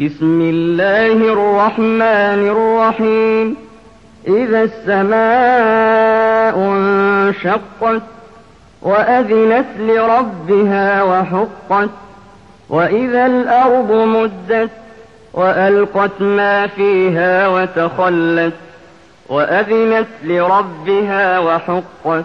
بسم الله الرحمن الرحيم. إذا السماء انشقت وأذنت لربها وحقت وإذا الأرض مدت وألقت ما فيها وتخلت وأذنت لربها وحقت.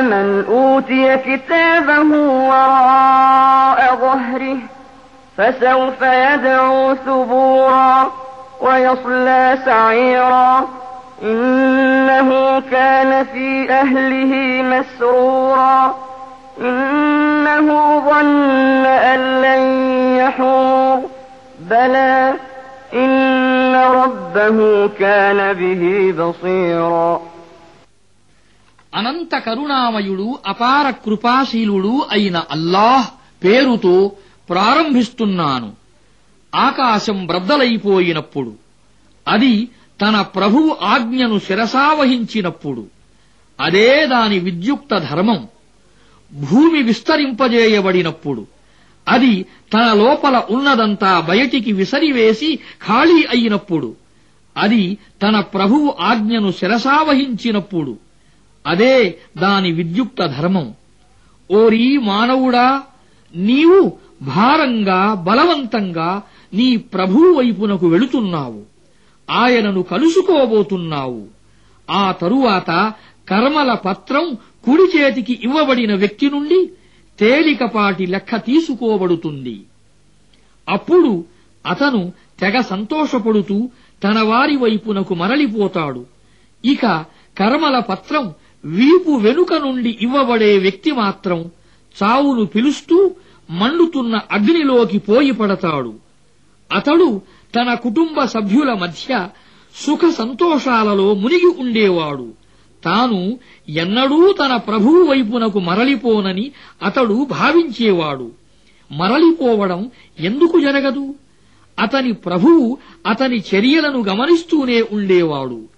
من أوتي كتابه وراء ظهره فسوف يدعو ثبورا ويصلى سعيرا. إنه كان في أهله مسرورا. إنه ظن أن لن يحور. بلى إن ربه كان به بصيرا. అనంత కరుణామయుడు అపార కృపాశీలుడు అయిన అల్లాహ్ పేరుతో ప్రారంభిస్తున్నాను. ఆకాశం బ్రద్దలైపోయినప్పుడు అది తన ప్రభువు ఆజ్ఞను శిరసావహించినప్పుడు అదే దాని విద్యుక్త ధర్మం భూమి విస్తరింపజేయబడినప్పుడు అది తన లోపల ఉన్నదంతా బయటికి విసరివేసి ఖాళీ అయినప్పుడు అది తన ప్రభువు ఆజ్ఞను శిరసావహించినప్పుడు అదే దాని విద్యుక్త ధర్మం. ఓరీ మానవుడా నీవు భారంగా బలవంతంగా నీ ప్రభువు వైపునకు వెళుతున్నావు. ఆయనను కలుసుకోబోతున్నావు. ఆ తరువాత కర్మల పత్రం కుడి చేతికి ఇవ్వబడిన వ్యక్తి నుండి తేలికపాటి లెక్క తీసుకోబడుతుంది. అప్పుడు అతను తెగ సంతోషపడుతూ తన వారి వైపునకు మరలిపోతాడు. ఇక కర్మల పత్రం వీపు వెనుక నుండి ఇవ్వబడే వ్యక్తి మాత్రం చావును పిలుస్తూ మండుతున్న అగ్నిలోకి పోయి పడతాడు. అతడు తన కుటుంబ సభ్యుల మధ్య సుఖ సంతోషాలలో మునిగి ఉండేవాడు. తాను ఎన్నడూ తన ప్రభువు వైపునకు మరలిపోనని అతడు భావించేవాడు. మరలిపోవడం ఎందుకు జరగదు? అతని ప్రభువు అతని చర్యలను గమనిస్తూనే ఉండేవాడు.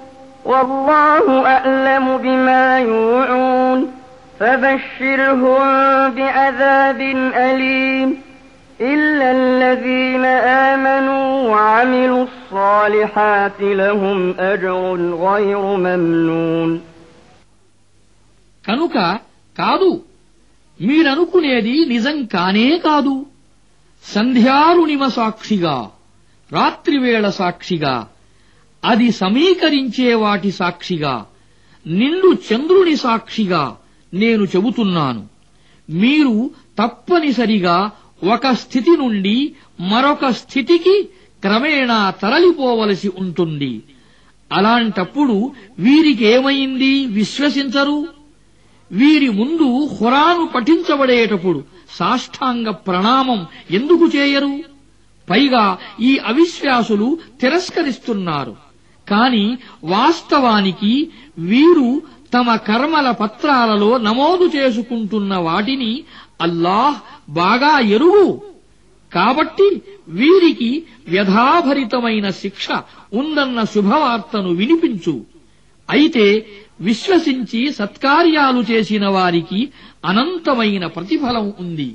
والله أعلم بما يوعون فبشرهم بعذاب أليم إلا الذين آمنوا وعملوا الصالحات لهم أجر غير ممنون కనుక కాదు మీరనుకునేది నిజం కానే కాదు సంధ్యారుణిమ సాక్షిగా రాత్రివేళ సాక్షిగా అది సమీకరించే వాటి సాక్షిగా నిండు చంద్రుని సాక్షిగా నేను చెబుతున్నాను. మీరు తప్పనిసరిగా ఒక స్థితి నుండి మరొక స్థితికి క్రమేణా తరలిపోవలసి ఉంటుంది. అలాంటప్పుడు వీరికేమైంది విశ్వసించరు? వీరి ముందు హురాను పఠించబడేటప్పుడు సాష్టాంగ ప్రణామం ఎందుకు చేయరు? పైగా ఈ అవిశ్వాసులు తిరస్కరిస్తున్నారు. కాని వాస్తవానికి వీరు తమ కర్మల పత్రాలలో నమోదు చేసుకుంటున్న వాటిని అల్లాహ్ బాగా ఎరుగు. కాబట్టి వీరికి వ్యధాభరితమైన శిక్ష ఉందన్న శుభవార్తను వినిపించు. అయితే విశ్వసించి సత్కార్యాలు చేసిన వారికి అనంతమైన ప్రతిఫలం ఉంది.